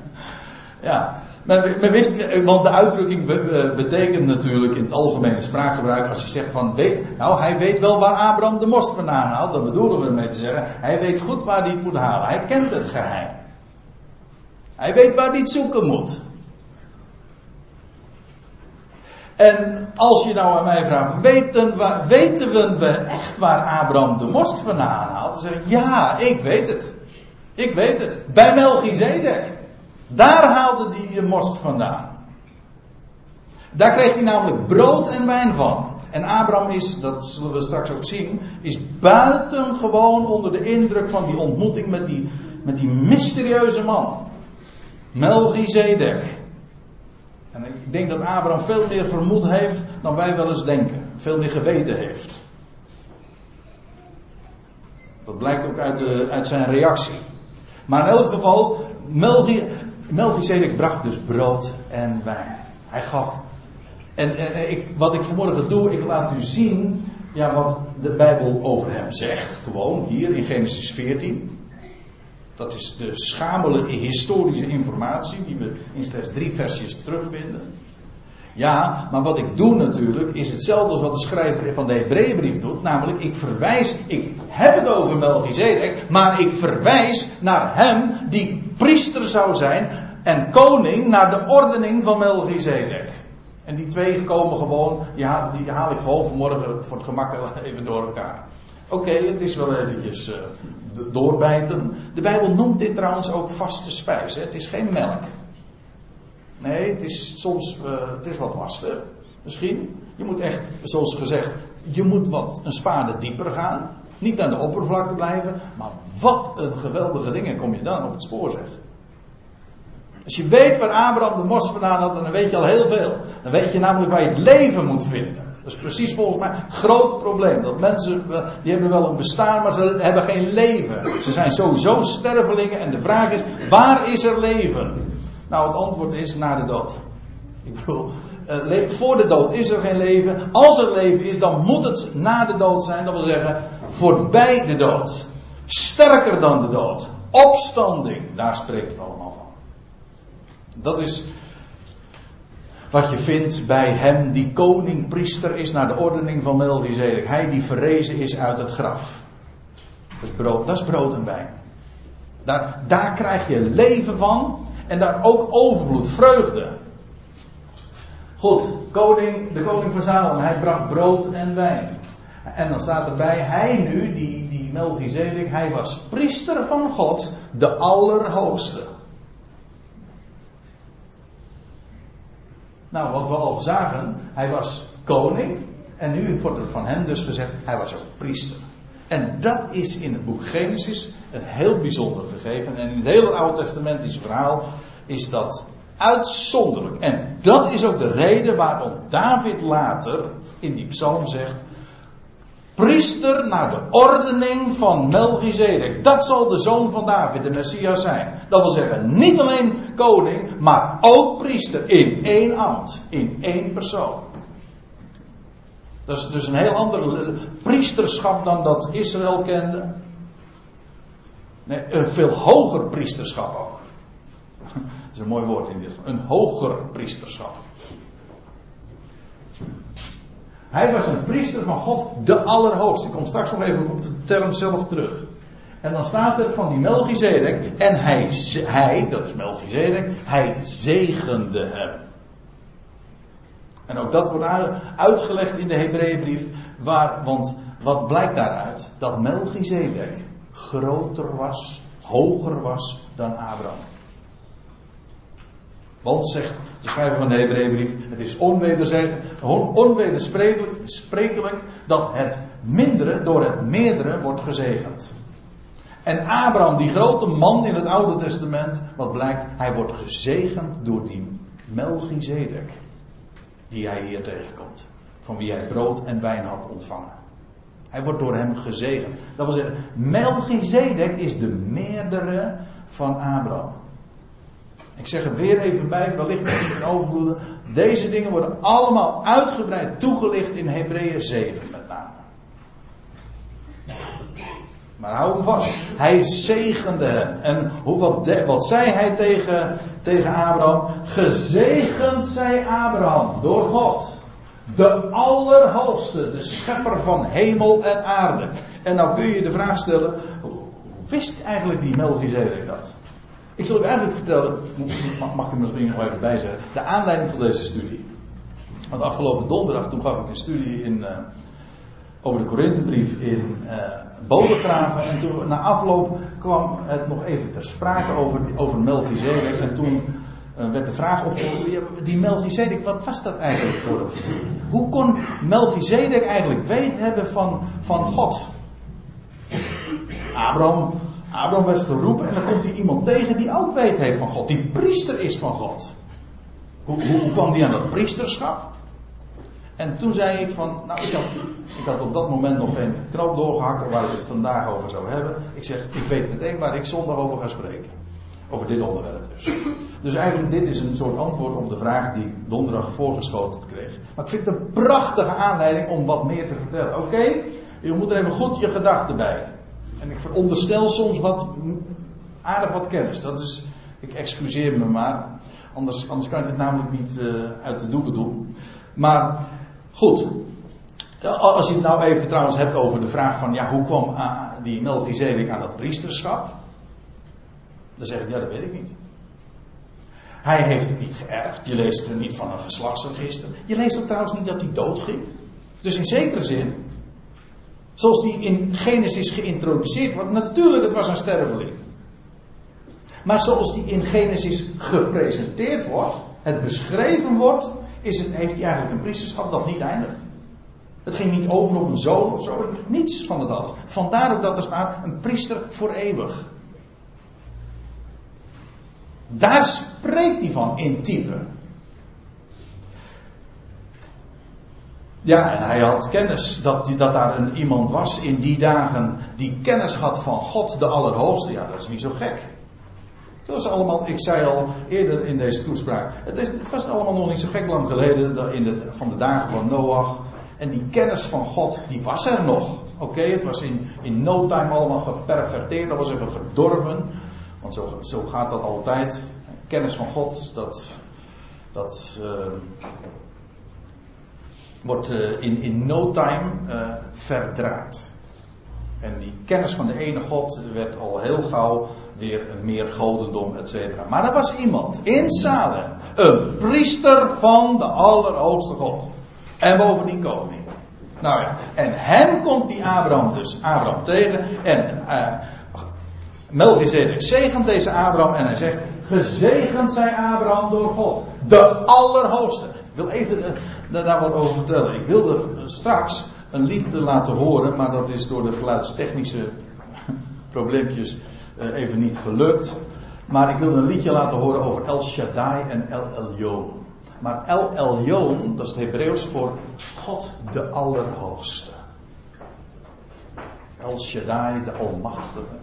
*laughs* ja, men, men, wist, want de uitdrukking betekent natuurlijk in het algemene spraakgebruik, als je zegt van, weet, nou hij weet wel waar Abraham de most van aanhaalt, dan bedoelen we ermee te zeggen, hij weet goed waar hij het moet halen, hij kent het geheim. Hij weet waar hij het zoeken moet. En als je nou aan mij vraagt, weten, waar, weten we echt waar Abraham de most vandaan haalt? Dan zeg ik, ja, ik weet het. Ik weet het. Bij Melchizedek. Daar haalde hij de most vandaan. Daar kreeg hij namelijk brood en wijn van. En Abraham is, dat zullen we straks ook zien, is buitengewoon onder de indruk van die ontmoeting met die, met die mysterieuze man. Melchizedek. En ik denk dat Abraham veel meer vermoed heeft dan wij wel eens denken. Veel meer geweten heeft. Dat blijkt ook uit, uit zijn reactie. Maar in elk geval, Melchizedek bracht dus brood en wijn. Hij gaf. En, en ik, wat ik vanmorgen doe, ik laat u zien ja, wat de Bijbel over hem zegt. Gewoon hier in Genesis 14. Dat is de schamele historische informatie die we in slechts drie versjes terugvinden. Ja, maar wat ik doe natuurlijk is hetzelfde als wat de schrijver van de Hebreeënbrief doet. Namelijk, ik verwijs, ik heb het over Melchizedek, maar ik verwijs naar hem die priester zou zijn en koning naar de ordening van Melchizedek. En die twee komen gewoon, die haal, die haal ik gewoon vanmorgen voor het gemak even door elkaar. Oké, het is wel eventjes uh, doorbijten. De Bijbel noemt dit trouwens ook vaste spijs. Hè? Het is geen melk. Nee, het is soms uh, het is wat lastig. Misschien. Je moet echt, zoals gezegd, je moet wat een spade dieper gaan. Niet aan de oppervlakte blijven. Maar wat een geweldige dingen kom je dan op het spoor zeg. Als je weet waar Abraham de mos vandaan had, dan weet je al heel veel. Dan weet je namelijk waar je het leven moet vinden. Dat is precies volgens mij het grote probleem. Dat mensen, die hebben wel een bestaan, maar ze hebben geen leven. Ze zijn sowieso stervelingen en de vraag is, waar is er leven? Nou, het antwoord is, na de dood. Ik bedoel, eh, voor de dood is er geen leven. Als er leven is, dan moet het na de dood zijn. Dat wil zeggen, voorbij de dood. Sterker dan de dood. Opstanding, daar spreekt het allemaal van. Dat is wat je vindt bij hem die koning priester is naar de ordening van Melchizedek. Hij die verrezen is uit het graf. Dat is brood, dat is brood en wijn. Daar, daar krijg je leven van en daar ook overvloed, vreugde. Goed, koning, de koning van Salem, hij bracht brood en wijn. En dan staat erbij, hij nu, die, die Melchizedek, hij was priester van God, de Allerhoogste. Nou, wat we al zagen, hij was koning. En nu wordt er van hem dus gezegd, hij was ook priester. En dat is in het boek Genesis een heel bijzonder gegeven. En in het hele Oude Testamentische verhaal is dat uitzonderlijk. En dat is ook de reden waarom David later in die psalm zegt: priester naar de ordening van Melchizedek. Dat zal de zoon van David, de Messias zijn. Dat wil zeggen, niet alleen koning, maar ook priester in één ambt, in één persoon. Dat is dus een heel ander priesterschap dan dat Israël kende. Nee, een veel hoger priesterschap ook. *laughs* Dat is een mooi woord in dit geval. Een hoger priesterschap. Hij was een priester van God, de Allerhoogste. Ik kom straks nog even op de term zelf terug. En dan staat er van die Melchizedek. En hij, hij dat is Melchizedek, hij zegende hem. En ook dat wordt uitgelegd in de Hebreeënbrief. Want wat blijkt daaruit? Dat Melchizedek groter was, hoger was dan Abraham. Want zegt de schrijver van de Hebreeënbrief, het is onwedersprekelijk dat het mindere door het meerdere wordt gezegend. En Abraham, die grote man in het Oude Testament, wat blijkt, hij wordt gezegend door die Melchizedek, die hij hier tegenkomt. Van wie hij brood en wijn had ontvangen. Hij wordt door hem gezegend. Dat wil zeggen, Melchizedek is de meerdere van Abraham. Ik zeg er weer even bij, wellicht niet in overvloeden. Deze dingen worden allemaal uitgebreid toegelicht in Hebreeën 7 met name. Maar hou hem vast. Hij zegende hem. En hoe, wat, wat zei hij tegen, tegen Abraham? Gezegend zij Abraham door God. De Allerhoogste, de schepper van hemel en aarde. En nou kun je de vraag stellen: wist eigenlijk die Melchizedek dat? Ik zal u eigenlijk vertellen, mag ik er misschien nog even bij zeggen, de aanleiding van deze studie. Want afgelopen donderdag, toen gaf ik een studie in, uh, over de Korinthebrief in uh, Bodegraven. En toen, na afloop, kwam het nog even ter sprake over, over Melchizedek. En toen uh, werd de vraag opgeroepen, die Melchizedek, wat was dat eigenlijk voor Hoe kon Melchizedek eigenlijk weet hebben van, van God? Abraham Abraham werd geroepen en dan komt hij iemand tegen die ook weet heeft van God. Die priester is van God. Hoe, hoe kwam die aan dat priesterschap? En toen zei ik van, nou ik had, op dat moment nog geen knoop doorgehakt waar ik het vandaag over zou hebben. Ik zeg, ik weet meteen waar ik zondag over ga spreken. Over dit onderwerp dus. Dus eigenlijk dit is een soort antwoord op de vraag die ik donderdag voorgeschoten kreeg. Maar ik vind het een prachtige aanleiding om wat meer te vertellen. Oké, je moet er even goed je gedachten bij. En ik veronderstel soms wat aardig wat kennis. Dat is, ik excuseer me maar. Anders, anders kan ik het namelijk niet uh, uit de doeken doen. Maar goed. Als je het nou even trouwens hebt over de vraag van ja, hoe kwam die Melchizedek aan dat priesterschap? Dan zeg ik ja, dat weet ik niet. Hij heeft het niet geërfd. Je leest er niet van een geslachtsregister. Je leest ook trouwens niet dat hij doodging. Dus in zekere zin Zoals die in Genesis geïntroduceerd wordt. Natuurlijk, het was een sterveling. Maar zoals die in Genesis gepresenteerd wordt, het beschreven wordt, is het, heeft hij eigenlijk een priesterschap dat niet eindigt. Het ging niet over op een zoon of zo, niets van al. Vandaar ook dat er staat een priester voor eeuwig. Daar spreekt hij van in type. Ja, en hij had kennis dat, dat daar een, iemand was in die dagen die kennis had van God de Allerhoogste. Ja, dat is niet zo gek. Het was allemaal, ik zei al eerder in deze toespraak, het, is, het was allemaal nog niet zo gek lang geleden in van de dagen van Noach. En die kennis van God, die was er nog. Oké, het was in, in no time allemaal geperverteerd, dat was even verdorven. Want zo, zo gaat dat altijd. Kennis van God, dat, dat, uh, wordt uh, in, in no time uh, verdraaid. En die kennis van de ene God werd al heel gauw weer meer godendom, et cetera. Maar er was iemand in Salem, een priester van de Allerhoogste God. En bovendien koning. Nou ja, en hem komt die Abraham dus Abraham tegen. En uh, Melchizedek zegent deze Abraham en hij zegt: Gezegend zij Abraham door God, de Allerhoogste. Ik wil even daar wat over vertellen. Ik wilde straks een lied laten horen, maar dat is door de geluidstechnische *laughs* probleempjes eh, even niet gelukt. Maar ik wilde een liedje laten horen over El Shaddai en El Elyon. Maar El Elyon, dat is het Hebreeuws voor God de Allerhoogste. El Shaddai, de Almachtige.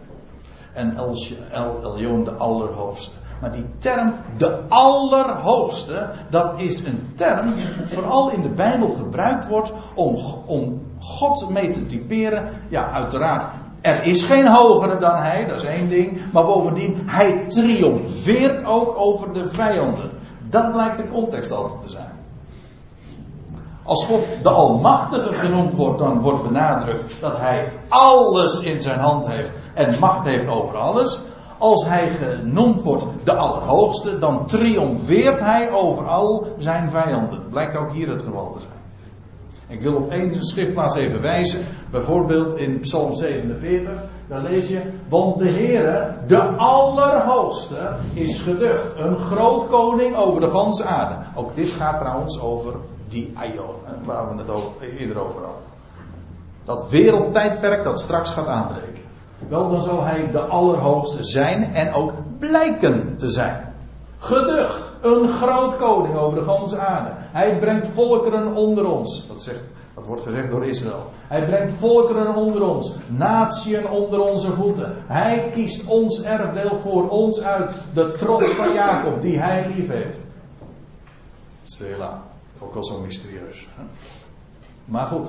En El, El Elyon, de Allerhoogste. Maar die term, de Allerhoogste, dat is een term die vooral in de Bijbel gebruikt wordt om, om God mee te typeren. Ja, uiteraard, er is geen hogere dan Hij, dat is één ding. Maar bovendien, Hij triomfeert ook over de vijanden. Dat blijkt de context altijd te zijn. Als God de Almachtige genoemd wordt, dan wordt benadrukt dat Hij alles in zijn hand heeft en macht heeft over alles. Als hij genoemd wordt de Allerhoogste, dan triomfeert hij over al zijn vijanden. Blijkt ook hier het geval te zijn. Ik wil op één schriftplaats even wijzen. Bijvoorbeeld in Psalm 47. Daar lees je. Want de Heere, de Allerhoogste, is geducht. Een groot koning over de ganse aarde. Ook dit gaat trouwens over die Aion. Waar we het ook eerder over hadden. Dat wereldtijdperk dat straks gaat aanbreken. Wel, dan zal hij de Allerhoogste zijn en ook blijken te zijn. Geducht, een groot koning over de ganse aarde. Hij brengt volkeren onder ons. Dat, zegt, dat wordt gezegd door Israël. Hij brengt volkeren onder ons, natieën onder onze voeten. Hij kiest ons erfdeel voor ons uit, de trots van Jacob, die hij lief heeft. Stela, ook al zo mysterieus. Maar goed,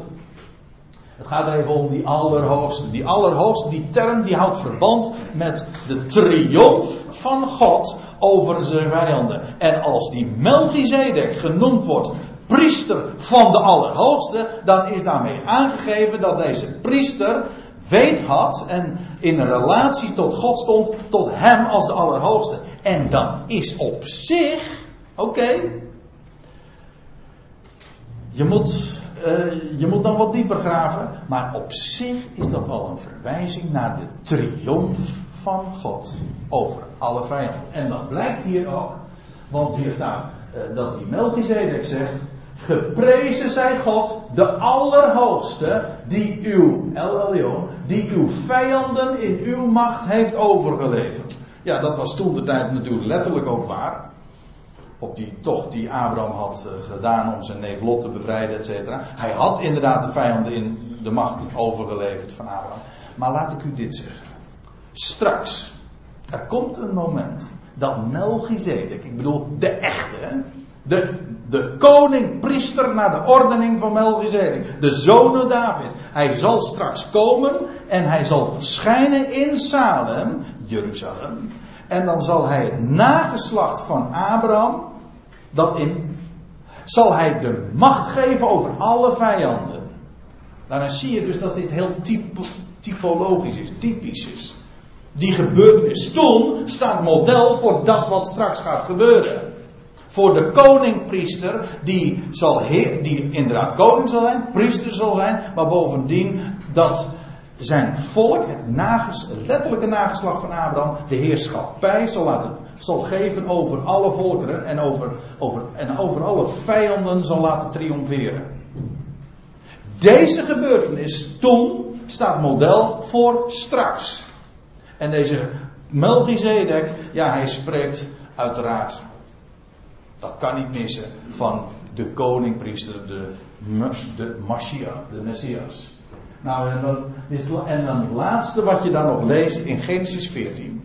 het gaat even om die allerhoogste. Die allerhoogste, die term, die houdt verband met de triomf van God over zijn vijanden. En als die Melchizedek genoemd wordt priester van de Allerhoogste, dan is daarmee aangegeven dat deze priester weet had en in relatie tot God stond, tot hem als de Allerhoogste. En dan is op zich, oké, je moet uh, je moet dan wat dieper graven. Maar op zich is dat al een verwijzing naar de triomf van God over alle vijanden. En dat blijkt hier ook. Want hier staat uh, dat die Melchizedek zegt. Geprezen zij God, de Allerhoogste, die uw, Elyon, die uw vijanden in uw macht heeft overgeleverd. Ja, dat was toen de tijd natuurlijk letterlijk ook waar op die tocht die Abraham had eh, gedaan om zijn neef Lot te bevrijden, et cetera. Hij had inderdaad de vijanden in de macht overgeleverd van Abraham. Maar laat ik u dit zeggen. Straks, er komt een moment dat Melchizedek, ik bedoel de echte, de, de koning-priester naar de ordening van Melchizedek, de zoon David, hij zal straks komen en hij zal verschijnen in Salem, Jeruzalem. En dan zal hij het nageslacht van Abraham, dat in, zal hij de macht geven over alle vijanden. Daarin zie je dus dat dit heel typologisch is, typisch is. Die gebeurtenis toen staat model voor dat wat straks gaat gebeuren. Voor de koningpriester, die, zal die inderdaad koning zal zijn, priester zal zijn, maar bovendien dat zijn volk, het nages, letterlijke nageslag van Abraham, de heerschappij zal, laten, zal geven over alle volkeren en over, over, en over alle vijanden zal laten triomferen. Deze gebeurtenis toen staat model voor straks. En deze Melchizedek, ja, hij spreekt uiteraard, dat kan niet missen, van de koningpriester, de, de Mashiach, de Messias. Nou, en dan, het laatste wat je dan nog leest in Genesis 14,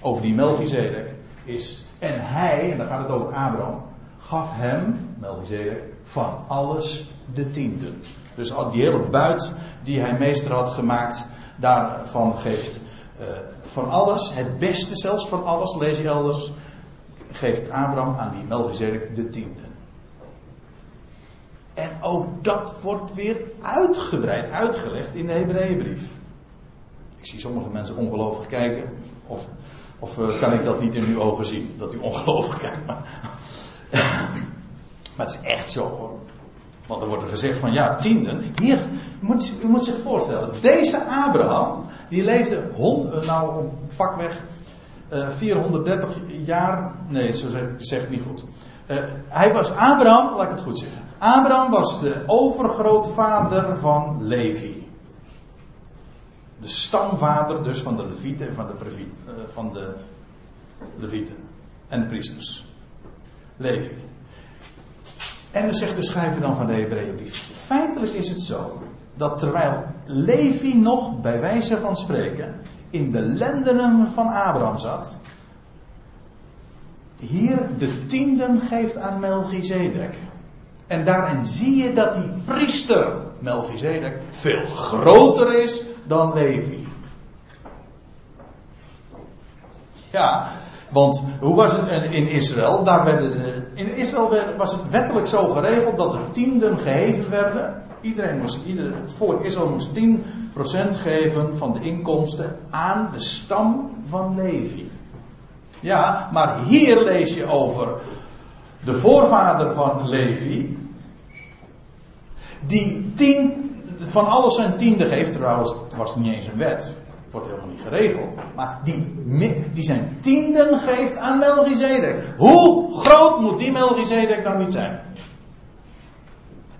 over die Melchizedek, is, en hij, en dan gaat het over Abraham, gaf hem, Melchizedek, van alles de tiende. Dus die hele buit die hij meester had gemaakt, daarvan geeft uh, van alles, het beste zelfs van alles, lees je elders, geeft Abraham aan die Melchizedek de tiende. En ook dat wordt weer uitgebreid uitgelegd in de Hebreeënbrief. Ik zie sommige mensen ongelovig kijken. Of, of uh, kan ik dat niet in uw ogen zien? Dat u ongelovig kijkt. *laughs* Maar, het is echt zo hoor. Want er wordt er gezegd van ja, tienden. Hier, moet, u moet zich voorstellen. Deze Abraham, die leefde eh, nou pakweg uh, 430 jaar. Nee, zo zeg, zeg ik niet goed. Hij was Abraham, laat ik het goed zeggen. Abraham was de overgrootvader van Levi. De stamvader dus van de Levieten en van de, uh, van de Levieten en de priesters. Levi. En dan zegt de schrijver dan van de Hebreeënbrief. Feitelijk is het zo dat terwijl Levi nog bij wijze van spreken in de lendenen van Abraham zat, hier de tienden geeft aan Melchizedek. En daarin zie je dat die priester Melchizedek veel groter is dan Levi. Ja, want hoe was het in Israël? Daar werden de, in Israël was het wettelijk zo geregeld dat de tienden geheven werden. Iedereen moest, ieder, het volk Israël moest 10% geven van de inkomsten aan de stam van Levi. Ja, maar hier lees je over de voorvader van Levi. Die tien, van alles zijn tiende geeft, trouwens, het was niet eens een wet. Wordt helemaal niet geregeld. Maar die, die zijn tienden geeft aan Melchizedek. Hoe groot moet die Melchizedek dan niet zijn?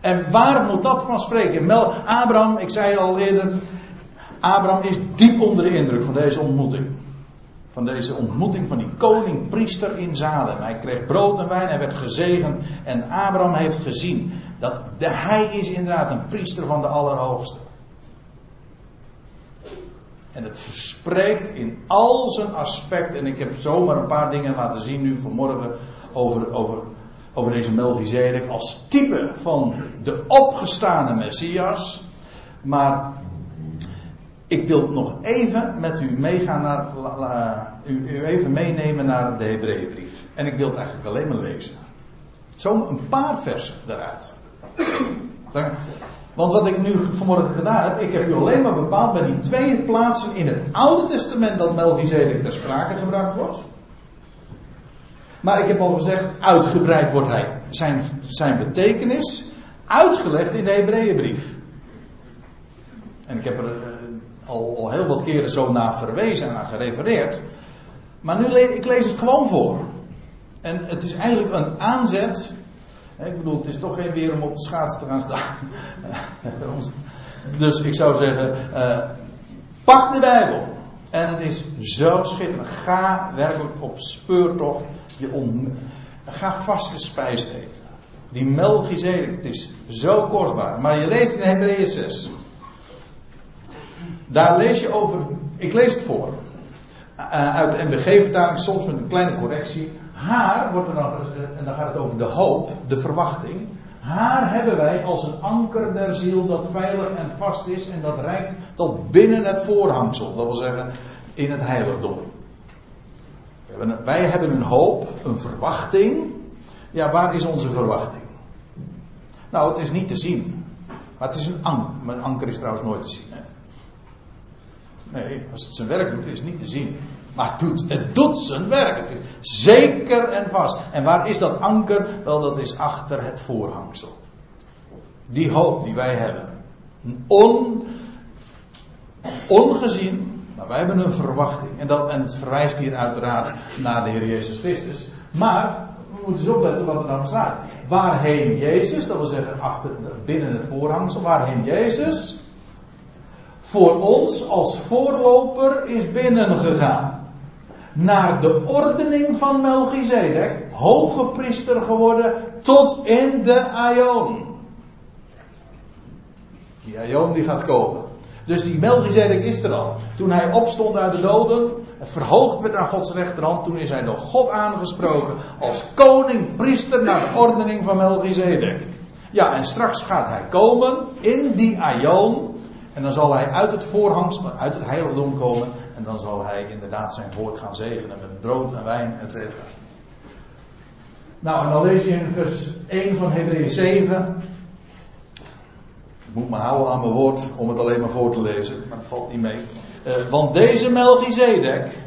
En waar moet dat van spreken? Mel, Abraham, ik zei al eerder, Abraham is diep onder de indruk van deze ontmoeting. Van deze ontmoeting van die koning-priester in Zalem. Hij kreeg brood en wijn, hij werd gezegend. En Abraham heeft gezien dat de, hij is inderdaad een priester van de Allerhoogste. En het verspreekt in al zijn aspecten. En ik heb zomaar een paar dingen laten zien nu vanmorgen over, over, over deze Melchizedek als type van de opgestane Messias. Maar ik wil nog even met u meegaan naar, u, even meenemen naar de Hebreeënbrief. En ik wil het eigenlijk alleen maar lezen. Zo een paar versen daaruit. Want wat ik nu vanmorgen gedaan heb, ik heb u alleen maar bepaald bij die twee plaatsen in het Oude Testament dat Melchizedek ter sprake gebracht wordt. Maar ik heb al gezegd, uitgebreid wordt hij. Zijn, zijn betekenis uitgelegd in de Hebreeënbrief. En ik heb er eh, al, al heel wat keren zo naar verwezen en gerefereerd. Maar nu ik lees het gewoon voor. En het is eigenlijk een aanzet. Ik bedoel, het is toch geen weer om op de schaats te gaan staan. *laughs* dus ik zou zeggen, uh, pak de Bijbel. En het is zo schitterend. Ga werkelijk op speurtocht. Je. Ga vaste spijs eten. Die Melchizedek, het is zo kostbaar. Maar je leest in Hebreeën 6. Daar lees je over, ik lees het voor. Uh, uit de MBG-vertaling, soms met een kleine correctie. Haar wordt er dan gezegd, en dan gaat het over de hoop, de verwachting. Haar hebben wij als een anker der ziel dat veilig en vast is en dat reikt tot binnen het voorhangsel. Dat wil zeggen, in het heiligdom. Wij hebben een hoop, een verwachting. Ja, waar is onze verwachting? Nou, het is niet te zien. Maar het is een anker. Mijn anker is trouwens nooit te zien. Nee, als het zijn werk doet, is niet te zien. Maar het doet, het doet zijn werk. Het is zeker en vast. En waar is dat anker? Wel, dat is achter het voorhangsel. Die hoop die wij hebben. On, ongezien, maar wij hebben een verwachting. En, dat, en het verwijst hier uiteraard naar de Heer Jezus Christus. Maar we moeten eens opletten wat er dan staat. Waarheen Jezus, dat wil zeggen achter, binnen het voorhangsel, waarheen Jezus voor ons als voorloper is binnengegaan. Naar de ordening van Melchizedek, hoge priester geworden tot in de Aion. Die Aion die gaat komen. Dus die Melchizedek is er al. Toen hij opstond uit de doden, verhoogd werd aan Gods rechterhand, toen is hij door God aangesproken als koning, priester naar de ordening van Melchizedek. Ja, en straks gaat hij komen in die Aion, en dan zal hij uit het voorhangsel, uit het heiligdom komen. En dan zal hij inderdaad zijn volk gaan zegenen met brood en wijn, etc. Nou, en dan lees je in vers 1 van Hebreeën 7. Ik moet me houden aan mijn woord om het alleen maar voor te lezen, maar het valt niet mee. Uh, want deze Melchizedek,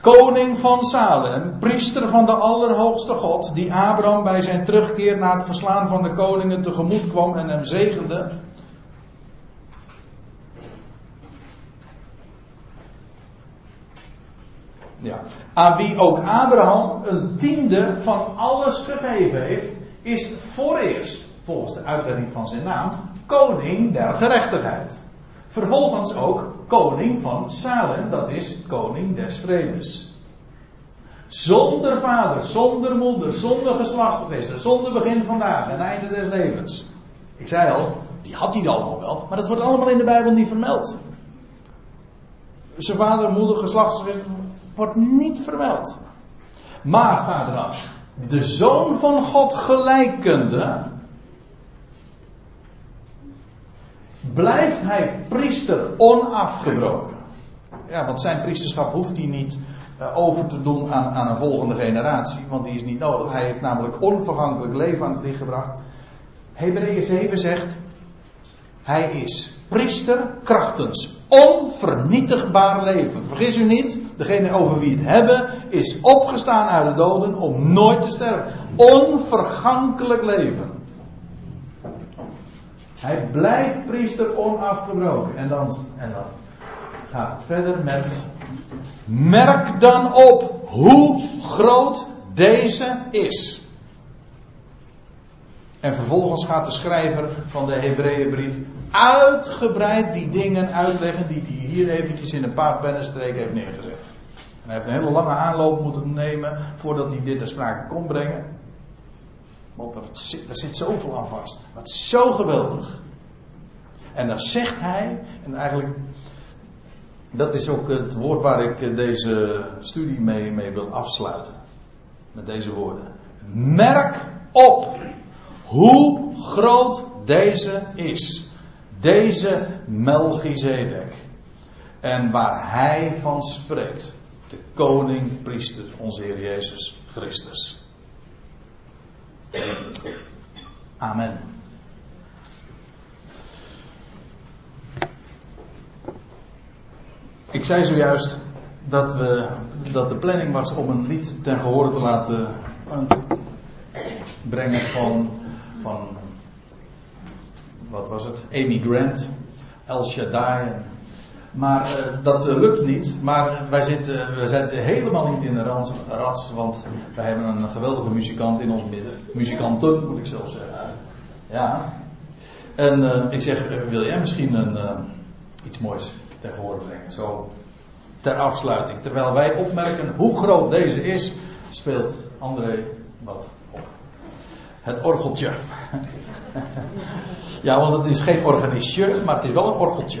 koning van Salem, priester van de Allerhoogste God, die Abraham bij zijn terugkeer na het verslaan van de koningen tegemoet kwam en hem zegende, Ja. Aan wie ook Abraham een tiende van alles gegeven heeft, is vooreerst, volgens de uitlegging van zijn naam, koning der gerechtigheid. Vervolgens ook koning van Salem, dat is koning des vredes. Zonder vader, zonder moeder, zonder geslachtsregister, zonder begin vandaag en einde des levens. Ik zei al, die had hij dan allemaal wel, maar dat wordt allemaal in de Bijbel niet vermeld. Zijn vader, moeder, geslachtsregister, wordt niet vermeld. Maar staat de zoon van God gelijkende, blijft hij priester onafgebroken. Ja, want zijn priesterschap hoeft hij niet uh, over te doen aan, aan een volgende generatie, want die is niet nodig. Hij heeft namelijk onvergankelijk leven aan het licht gebracht. Hebreeën 7 zegt, hij is priester krachtens onvernietigbaar leven. Vergis u niet, degene over wie het hebben is opgestaan uit de doden om nooit te sterven. Onvergankelijk leven. Hij blijft priester onafgebroken. En dan, en dan gaat het verder met. Merk dan op hoe groot deze is. En vervolgens gaat de schrijver van de Hebreeënbrief uitgebreid die dingen uitleggen die hij hier eventjes in een paar pennenstreken heeft neergezet. En hij heeft een hele lange aanloop moeten nemen voordat hij dit ter sprake kon brengen. Want er zit, er zit zoveel aan vast. Dat is zo geweldig. En dan zegt hij, en eigenlijk, dat is ook het woord waar ik deze studie mee, mee wil afsluiten. Met deze woorden. Merk op hoe groot deze is. Deze Melchizedek. En waar hij van spreekt. De koning, priester, onze Heer Jezus Christus. Amen. Ik zei zojuist dat, we, dat de planning was om een lied ten gehore te laten brengen van, van wat was het? Amy Grant, El Shaddai. Maar uh, dat uh, lukt niet. Maar wij zitten, we zitten helemaal niet in de rans, want wij hebben een geweldige muzikant in ons midden. Muzikanten, moet ik zelf zeggen. Ja. En ik zeg, wil jij misschien een, iets moois ten gehoor brengen? Zo ter afsluiting. Terwijl wij opmerken hoe groot deze is, speelt André wat op. Het orgeltje. *laughs* ja, want het is geen organistje, maar het is wel een orgeltje.